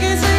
like it.